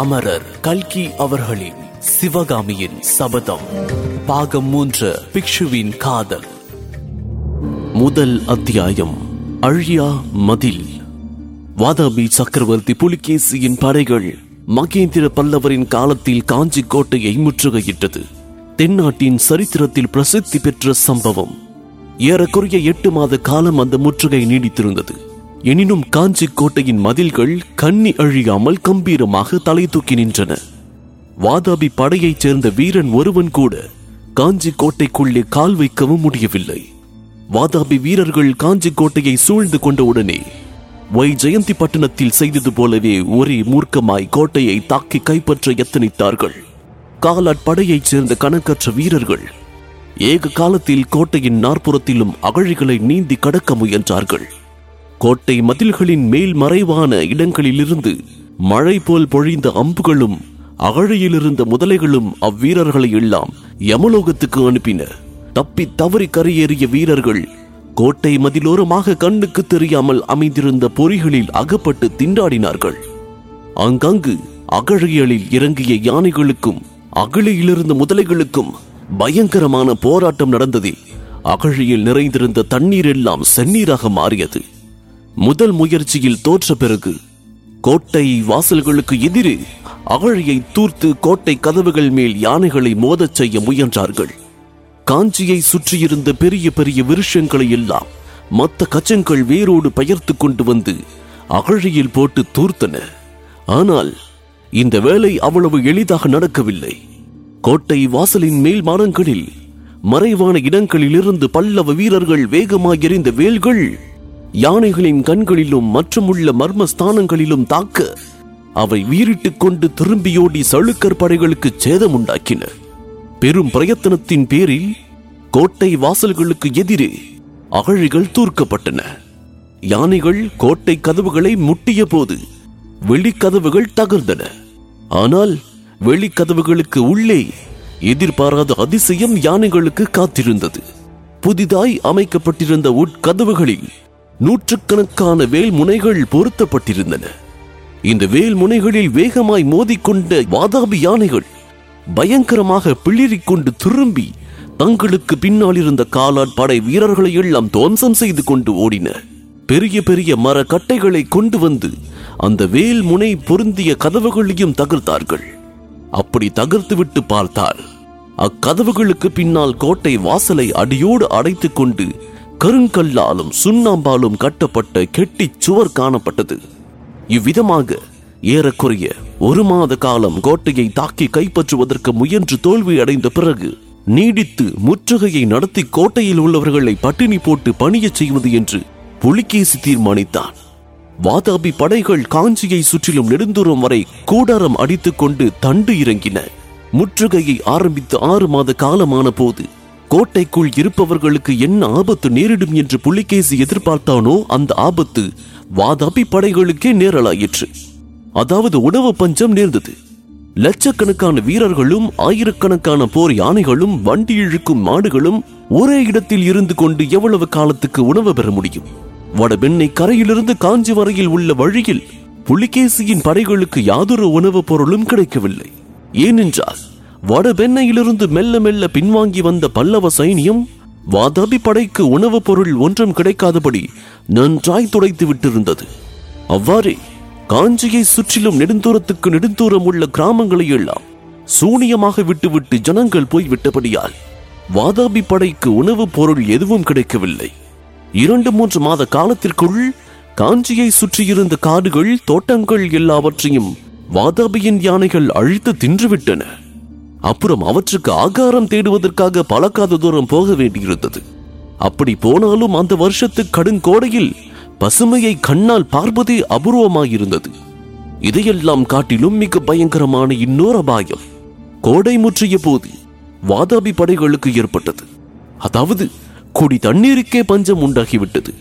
அமரர் கல்கி அவர்களின் சிவகாமியின் சபதம். பாகம் மூன்று பிக்ஷுவின் காதல். முதல் அத்தியாயம் அழியா மதில். வாதாபி சக்கரவர்த்தி புலிகேசியின் படைகள் மகேந்திர பல்லவரின் காலத்தில் காஞ்சி கோட்டையை முற்றுகையிட்டது. தென்னாட்டின் சரித்திரத்தில் பிரசித்தி பெற்ற சம்பவம். ஏறக்குறைய எட்டு மாத காலம் அந்த முற்றுகை நீடித்திருந்தது. எனினும் காஞ்சி கோட்டையின் மதில்கள் கண்ணி அழியாமல் கம்பீரமாக தலை தூக்கி நின்றன. வாதாபி படையைச் சேர்ந்த வீரன் ஒருவன் கூட காஞ்சி கோட்டைக்குள்ளே கால் வைக்கவும் முடியவில்லை. வாதாபி வீரர்கள் காஞ்சி கோட்டையை சூழ்ந்து கொண்ட உடனே வை ஜெயந்தி பட்டணத்தில் செய்தது போலவே ஒரே மூர்க்கமாய் கோட்டையை தாக்கி கைப்பற்ற எத்தனித்தார்கள்? காலாட் படையைச் சேர்ந்த கணக்கற்ற வீரர்கள் ஏக காலத்தில் கோட்டையின் நாற்புறத்திலும் அகழிகளை நீந்தி கடக்க முயன்றார்கள். கோட்டை மதில்களின் மேல் மறைவான இடங்களிலிருந்து மழை போல் பொழிந்த அம்புகளும் அகழியிலிருந்த முதலைகளும் அவ்வீரர்களை எல்லாம் யமலோகத்துக்கு அனுப்பின தப்பி தவறி கரையேறிய வீரர்கள் கோட்டை மதிலோரமாக கண்ணுக்கு தெரியாமல் அமைந்திருந்த பொறிகளில் அகப்பட்டு திண்டாடினார்கள். அங்கங்கு அகழியலில் இறங்கிய யானைகளுக்கும் அகழியிலிருந்த முதலைகளுக்கும் பயங்கரமான போராட்டம் நடந்ததே. அகழியில் நிறைந்திருந்த தண்ணீர் எல்லாம் செந்நீராக மாறியது. முதல் முயற்சியில் தோற்ற பிறகு கோட்டை வாசல்களுக்கு எதிரே அகழியை தூர்த்து கோட்டை கதவுகள் மேல் யானைகளை மோதச் செய்ய முயன்றார்கள். காஞ்சியை சுற்றியிருந்த பெரிய பெரிய விருஷங்களை எல்லாம் மத்த கச்சங்கள் வேரோடு பெயர்த்து கொண்டு வந்து அகழியில் போட்டு தூர்த்தன. ஆனால் இந்த வேலை அவ்வளவு எளிதாக நடக்கவில்லை. கோட்டை வாசலின் மேல் மானங்களில் மறைவான இடங்களிலிருந்து பல்லவ வீரர்கள் வேகமாக எறிந்த வேல்கள் யானைகளின் கண்களிலும் மற்றுமுள்ள மர்ம ஸ்தானங்களிலும் தாக்க அவை வீறிட்டுக் கொண்டு திரும்பியோடி சளுக்கர் படைகளுக்கு சேதம் உண்டாக்கின பெரும் பிரயத்தனத்தின் பேரில் கோட்டை வாசல்களுக்கு எதிரே அகழிகள் தூர்க்கப்பட்டன. யானைகள் கோட்டை கதவுகளை முட்டிய போது வெளிக்கதவுகள் தகர்ந்தன. ஆனால் வெளிக்கதவுகளுக்கு உள்ளே எதிர்பாராத அதிசயம் யானைகளுக்கு காத்திருந்தது. புதிதாய் அமைக்கப்பட்டிருந்த உட்கதவுகளில் நூற்றுக்கணக்கான வேல் முனைகள் பொருத்தப்பட்டிருந்தன. இந்த வேல் முனைகளில் வேகமாய் மோதிக்கொண்ட வாதாபி யானைகள் பயங்கரமாக பிளிரிக் கொண்டு திரும்பி தங்களுக்கு பின்னால் இருந்த காலாட் படை வீரர்களை எல்லாம் துவம்சம் செய்து கொண்டு ஓடின. பெரிய பெரிய மர கட்டைகளை கொண்டு வந்து அந்த வேல் முனை பொருந்திய கதவுகளையும் தகர்த்தார்கள். அப்படி தகர்த்துவிட்டு பார்த்தால் அக்கதவுகளுக்கு பின்னால் கோட்டை வாசலை அடியோடு அடைத்துக் கொண்டு கருங்கல்லாலும் சுண்ணாம்பாலும் கட்டப்பட்ட கெட்டிச் சுவர் காணப்பட்டது. இவ்விதமாக ஏறக்குறைய ஒரு மாத காலம் கோட்டையை தாக்கி கைப்பற்றுவதற்கு முயன்று தோல்வி அடைந்த பிறகு நீடித்து முற்றுகையை நடத்தி கோட்டையில் உள்ளவர்களை பட்டினி போட்டு பணியச் செய்வது என்று புலிகேசி தீர்மானித்தான். வாதாபி படைகள் காஞ்சியை சுற்றிலும் நெடுந்தூரம் வரை கூடாரம் அடித்துக்கொண்டு தண்டு இறங்கின. முற்றுகையை ஆரம்பித்து ஆறு மாத காலமான போது கோட்டைக்குள் இருப்பவர்களுக்கு என்ன ஆபத்து நேரிடும் என்று புலிகேசி எதிர்பார்த்தானோ அந்த ஆபத்து வாதாபி படைகளுக்கே நேரலாயிற்று. அதாவது உணவு பஞ்சம் நேர்ந்தது. லட்சக்கணக்கான வீரர்களும் ஆயிரக்கணக்கான போர் யானைகளும் வண்டி இழுக்கும் மாடுகளும் ஒரே இடத்தில் இருந்து கொண்டு எவ்வளவு காலத்துக்கு உணவு பெற முடியும்? வடபெண்ணை கரையிலிருந்து காஞ்சி வரையில் உள்ள வழியில் புலிகேசியின் படைகளுக்கு யாதொரு உணவுப் பொருளும் கிடைக்கவில்லை. ஏனென்றால் வடபெண்ணையிலிருந்து மெல்ல மெல்ல பின்வாங்கி வந்த பல்லவ சைனியம் வாதாபி படைக்கு உணவுப் பொருள் ஒன்றும் கிடைக்காதபடி நன்றாய் துடைத்து விட்டிருந்தது. அவ்வாறே காஞ்சியை சுற்றிலும் நெடுந்தூரத்துக்கு நெடுந்தூரம் உள்ள கிராமங்களை எல்லாம் சூனியமாக விட்டுவிட்டு ஜனங்கள் போய் விட்டபடியால் வாதாபி படைக்கு உணவுப் பொருள் எதுவும் கிடைக்கவில்லை. இரண்டு மூன்று மாத காலத்திற்குள் காஞ்சியை சுற்றியிருந்த காடுகள் தோட்டங்கள் எல்லாவற்றையும் வாதாபியின் யானைகள் அழித்து தின்றுவிட்டன. அப்புறம் அவற்றுக்கு ஆகாரம் தேடுவதற்காக பழக்காத தூரம் போக வேண்டியிருந்தது. அப்படி போனாலும் அந்த வருஷத்து கடுங்கோடையில் பசுமையை கண்ணால் பார்ப்பதே அபூர்வமாயிருந்தது. இதையெல்லாம் காட்டிலும் மிக பயங்கரமான இன்னொரு அபாயம். கோடை முற்றிய போது வாதாபி படைகளுக்கு ஏற்பட்டது. அதாவது குடி தண்ணீருக்கே பஞ்சம் உண்டாகிவிட்டது.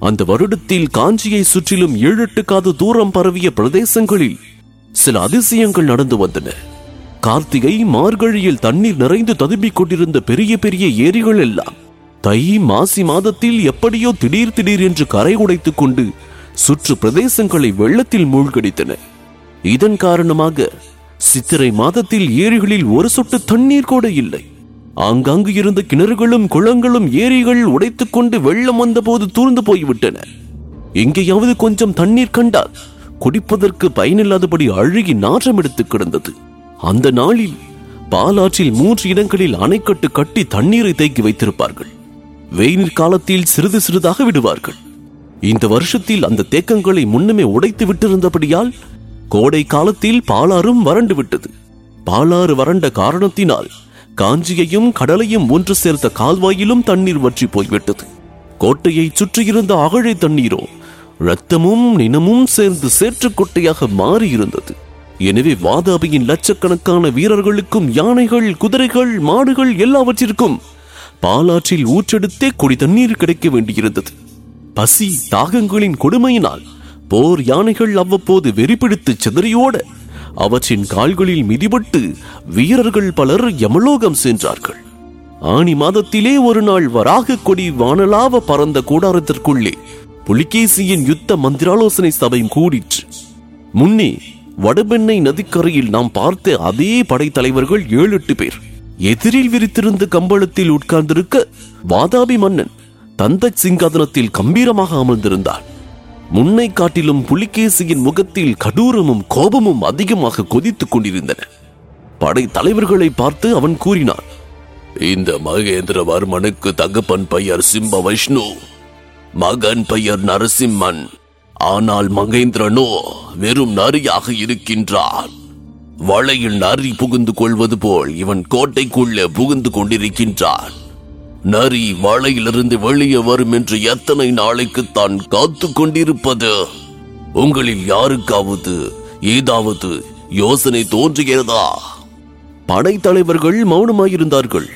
அந்த வருடத்தில் காஞ்சியை சுற்றிலும் ஏழு எட்டு தூரம் பரவிய பிரதேசங்களில் சில அதிசயங்கள் நடந்து வந்தன. கார்த்திகை மார்கழியில் தண்ணீர் நிறைந்து ததும்பிக் கொண்டிருந்த பெரிய பெரிய ஏரிகள் எல்லாம் தை மாசி மாதத்தில் எப்படியோ திடீர் திடீர் என்று கரை உடைத்துக் கொண்டு சுற்று பிரதேசங்களை வெள்ளத்தில் மூழ்கடித்தன. இதன் காரணமாக சித்திரை மாதத்தில் ஏரிகளில் ஒரு சொட்டு தண்ணீர் கூட இல்லை. ஆங்காங்கு இருந்த கிணறுகளும் குளங்களும் ஏரிகள் உடைத்துக் கொண்டு வெள்ளம் வந்தபோது தூர்ந்து போய்விட்டன. எங்கேயாவது கொஞ்சம் தண்ணீர் கண்டால் குடிப்பதற்கு பயனில்லாதபடி அழுகி நாற்றம் எடுத்து கிடந்தது. அந்த நாளில் பாலாற்றில் மூன்று இடங்களில் அணைக்கட்டு கட்டி தண்ணீரை தேக்கி வைத்திருப்பார்கள். வெயில் காலத்தில் சிறிது சிறிதாக விடுவார்கள். இந்த வருஷத்தில் அந்த தேக்கங்களை முன்னமே உடைத்து விட்டிருந்தபடியால் கோடை காலத்தில் பாலாறும் வறண்டு விட்டது. பாலாறு வறண்ட காரணத்தினால் காஞ்சியையும் கடலையும் ஒன்று சேர்த்த கால்வாயிலும் தண்ணீர் வற்றி போய்விட்டது. கோட்டையை சுற்றியிருந்த அகழை தண்ணீரோ ரத்தமும் நினமும் சேர்ந்து சேற்றுக்கொட்டையாக மாறியிருந்தது. எனவே வாதாபியின் லட்சக்கணக்கான வீரர்களுக்கும் யானைகள் குதிரைகள் மாடுகள் எல்லாவற்றிற்கும் பாலாற்றில் ஊற்றெடுத்தே குடி தண்ணீர் கிடைக்க வேண்டியிருந்தது. பசி தாகங்களின் கொடுமையினால் போர் யானைகள் அவ்வப்போது வெறிபிடித்து சிதறியோட அவற்றின் கால்களில் மிதிபட்டு வீரர்கள் பலர் யமலோகம் சென்றார்கள். ஆனி மாதத்திலே ஒரு நாள் வராக கொடி வானலாவ பறந்த கூடாரத்திற்குள்ளே புலிகேசியின் யுத்த மந்திராலோசனை சபை கூடிற்று. முன்னே வடபெண்ணை நதிக்கரையில் நாம் பார்த்த அதே படைத்தலைவர்கள் ஏழு எட்டு பேர். எதிரில் விரித்திருந்த கம்பளத்தில் உட்கார்ந்திருக்க வாதாபி மன்னன் தந்த சிங்காதனத்தில் கம்பீரமாக அமர்ந்திருந்தார். முன்னை காட்டிலும் புலிகேசியின் முகத்தில் கடூரமும் கோபமும் அதிகமாக கொதித்துக் கொண்டிருந்தன. படை தலைவர்களை பார்த்து அவன் கூறினான் இந்த மகேந்திரவர்மனுக்கு தகப்பன் பெயர் சிம்ப வைஷ்ணு மகன் பெயர் நரசிம்மன். ஆனால் மகேந்திரனோ வெறும் நரியாக இருக்கின்றான். வளையில் நரி புகுந்து கொள்வது போல் இவன் கோட்டைக்குள்ளே புகுந்து கொண்டிருக்கின்றான். நரி வளையிலிருந்து வெளியே வரும் என்று எத்தனை நாளைக்கு தான் காத்து கொண்டிருப்பது? உங்களில் யாருக்காவது ஏதாவது யோசனை தோன்றுகிறதா? படைத்தலைவர்கள் மௌனமாயிருந்தார்கள்.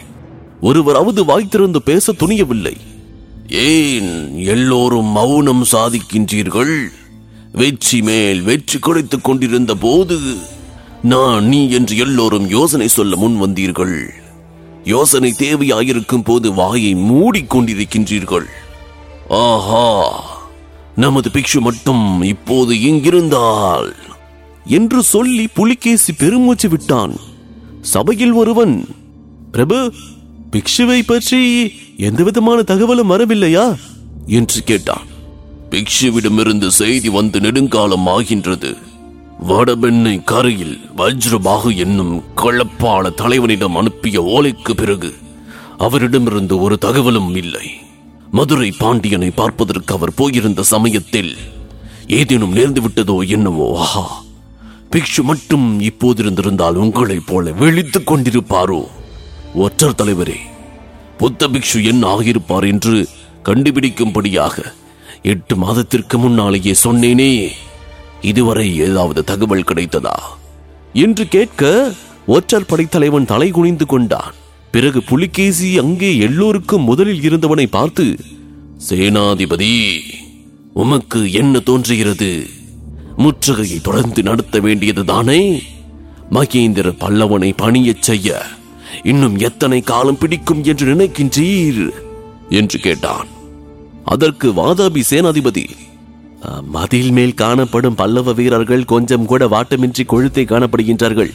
ஒருவராவது வாய்த்திருந்து பேச துணியவில்லை. ஏன் எல்லோரும் மௌனம் சாதிக்கின்றீர்கள்? வெற்றி மேல் வெற்றி கிடைத்துக் கொண்டிருந்த போது நான் நீ என்று எல்லோரும் யோசனை சொல்ல முன் வந்தீர்கள். யோசனை தேவையாயிருக்கும் போது வாயை மூடிக்கொண்டிருக்கின்றீர்கள் ஆஹா நமது பிக்ஷு மட்டும் இப்போது இங்கிருந்தால் என்று சொல்லி புலிகேசி பெருமூச்சு விட்டான். சபையில் ஒருவன் பிரபு பிக்ஷுவை பற்றி எந்த விதமான தகவலும் வரவில்லையா? என்று கேட்டான். பிக்ஷுவிடமிருந்து செய்தி வந்து நெடுங்காலம் ஆகின்றது. வடபெண்ணை கரையில் வஜ்ரபாகு என்னும் கலப்பான தலைவனிடம் அனுப்பிய ஓலைக்கு பிறகு அவரிடமிருந்து ஒரு தகவலும் இல்லை. மதுரை பாண்டியனை பார்ப்பதற்கு அவர் போயிருந்த சமயத்தில் ஏதேனும் நேர்ந்து விட்டதோ என்னவோ? ஆஹா! பிக்ஷு மட்டும் இப்போதிருந்திருந்தால் உங்களைப் போல விழித்துக் கொண்டிருப்பாரோ? ஒற்றர் தலைவரே புத்த பிக்ஷு என்ன ஆகியிருப்பார் என்று கண்டுபிடிக்கும்படியாக எட்டு மாதத்திற்கு முன்னாலேயே சொன்னேனே. இதுவரை ஏதாவது தகவல் கிடைத்ததா? என்று கேட்க ஒற்றர் படைத்தலைவன் தலை குனிந்து கொண்டான். பிறகு புலிகேசி அங்கே எல்லோருக்கும் முதலில் இருந்தவனை பார்த்து சேனாதிபதி உமக்கு என்ன தோன்றுகிறது? முற்றுகையை தொடர்ந்து நடத்த வேண்டியதுதானே? மகேந்திர பல்லவனை பணியச் செய்ய இன்னும் எத்தனை காலம் பிடிக்கும் என்று நினைக்கின்றீர்? என்று கேட்டான். அதற்கு வாதாபி சேனாதிபதி மதில் மேல் காணப்படும் பல்லவ வீரர்கள் கொஞ்சம் கூட வாட்டமின்றி கொழுத்தை காணப்படுகின்றார்கள்.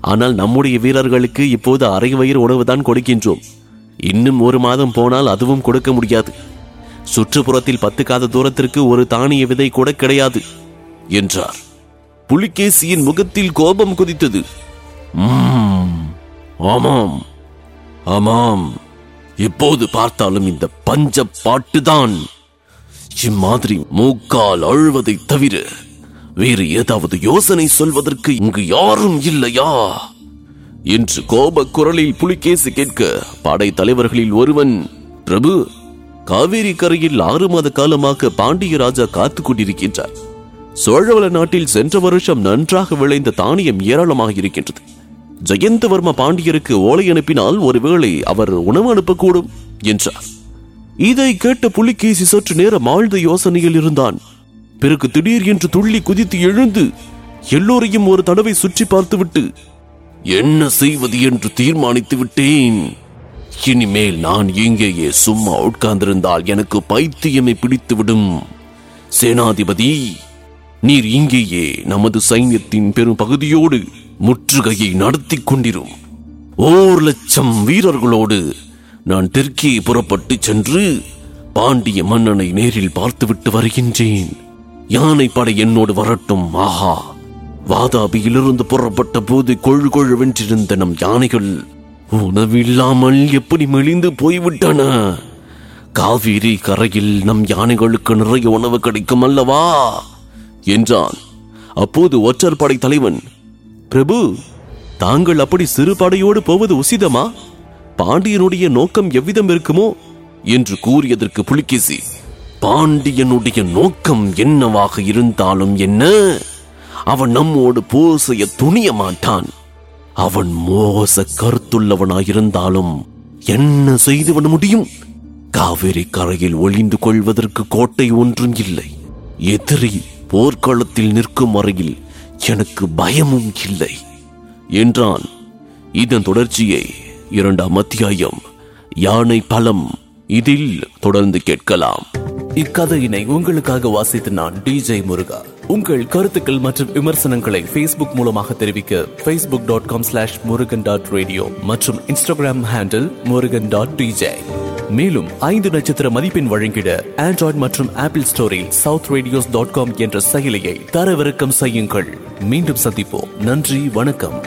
ஆனால் நம்முடைய வீரர்களுக்கு இப்போது அரை வயிறு உணவுதான் கொடுக்கின்றோம். இன்னும் ஒரு மாதம் போனால் அதுவும் கொடுக்க முடியாது. சுற்றுப்புறத்தில் பத்து காத தூரத்திற்கு ஒரு தானிய விதை கூட கிடையாது என்றார். புலிகேசியின் முகத்தில் கோபம் குதித்தது. "உம், ஆமாம் ஆமாம். எப்போது பார்த்தாலும் இந்த பஞ்ச பாட்டுதான். இம்மாதிரி மூக்கால் அழுவதை தவிர வேறு ஏதாவது யோசனை சொல்வதற்கு இங்கு யாரும் இல்லையா? என்று கோப குரலில் புலிகேசி கேட்க படை தலைவர்களில் ஒருவன் பிரபு காவேரி கரையில் ஆறு மாத காலமாக பாண்டிய ராஜா காத்துக் கொண்டிருக்கின்றார். சோழவள நாட்டில் சென்ற வருஷம் நன்றாக விளைந்த தானியம் ஏராளமாக இருக்கின்றது. ஜெயந்தவர்ம பாண்டியருக்கு ஓலை அனுப்பினால் ஒருவேளை அவர் உணவு அனுப்பக்கூடும் என்றார். இதை கேட்ட புலிகேசி சற்று நேரம் ஆழ்ந்த யோசனையில் இருந்தான். பிறகு திடீர் என்று துள்ளி குதித்து எழுந்து எல்லோரையும் ஒரு தடவை சுற்றி பார்த்துவிட்டு என்ன செய்வது என்று தீர்மானித்து விட்டேன். இனிமேல் நான் இங்கேயே சும்மா உட்கார்ந்திருந்தால் எனக்கு பைத்தியமை பிடித்துவிடும். சேனாதிபதி நீர் இங்கேயே நமது சைன்யத்தின் பெரும் பகுதியோடு முற்றுகையை நடத்தி கொண்டிரும். ஓர் லட்சம் வீரர்களோடு நான் தெற்கே புறப்பட்டு சென்று பாண்டிய மன்னனை நேரில் பார்த்துவிட்டு வருகின்றேன். யானை படை என்னோடு வரட்டும் ஆஹா. வாதாபியிலிருந்து புறப்பட்ட போது கொழு கொழுவென்றிருந்த நம் யானைகள் உணவில்லாமல் எப்படி மெலிந்து போய்விட்டன? காவிரி கரையில் நம் யானைகளுக்கு நிறைய உணவு கிடைக்கும் அல்லவா? என்றான். அப்போது ஒற்றர் படை தலைவன் பிரபு தாங்கள் அப்படி சிறுபடையோடு போவது உசிதமா? பாண்டியனுடைய நோக்கம் எவ்விதம் இருக்குமோ? என்று கூறியதற்கு புலிகேசி பாண்டியனுடைய நோக்கம் என்னவாக இருந்தாலும் என்ன? அவன் நம்மோடு போர் செய்ய துணிய மாட்டான். அவன் மோச கருத்துள்ளவனாயிருந்தாலும் என்ன செய்துவிட முடியும்? காவிரி கரையில் ஒளிந்து கொள்வதற்கு கோட்டை ஒன்றும் இல்லை. எதிரி போர்க்களத்தில் நிற்கும் வரையில் எனக்கு பயமும் இல்லை. என்றான். இதன் தொடர்ச்சியை இரண்டாம் அத்தியாயம் யானை பலம் இதில் தொடர்ந்து கேட்கலாம். இக்கதையினை உங்களுக்காக வாசித்து நான் டிஜே முருகா. உங்கள் கருத்துக்கள் மற்றும் விமர்சனங்களை ஃபேஸ்புக் மூலமாக தெரிவிக்க Facebook dot com slash Murugan dot radio மற்றும் Instagram handle Murugan dot DJ மேலும் ஐந்து நட்சத்திர மதிப்பெண் வழங்கிட ஆண்ட்ராய்டு மற்றும் ஆப்பிள் ஸ்டோரில் சவுத் ரேடியோஸ் டாட் காம் என்ற செயலியை தரவிறக்கம் செய்யுங்கள். மீண்டும் சந்திப்போம். நன்றி வணக்கம்.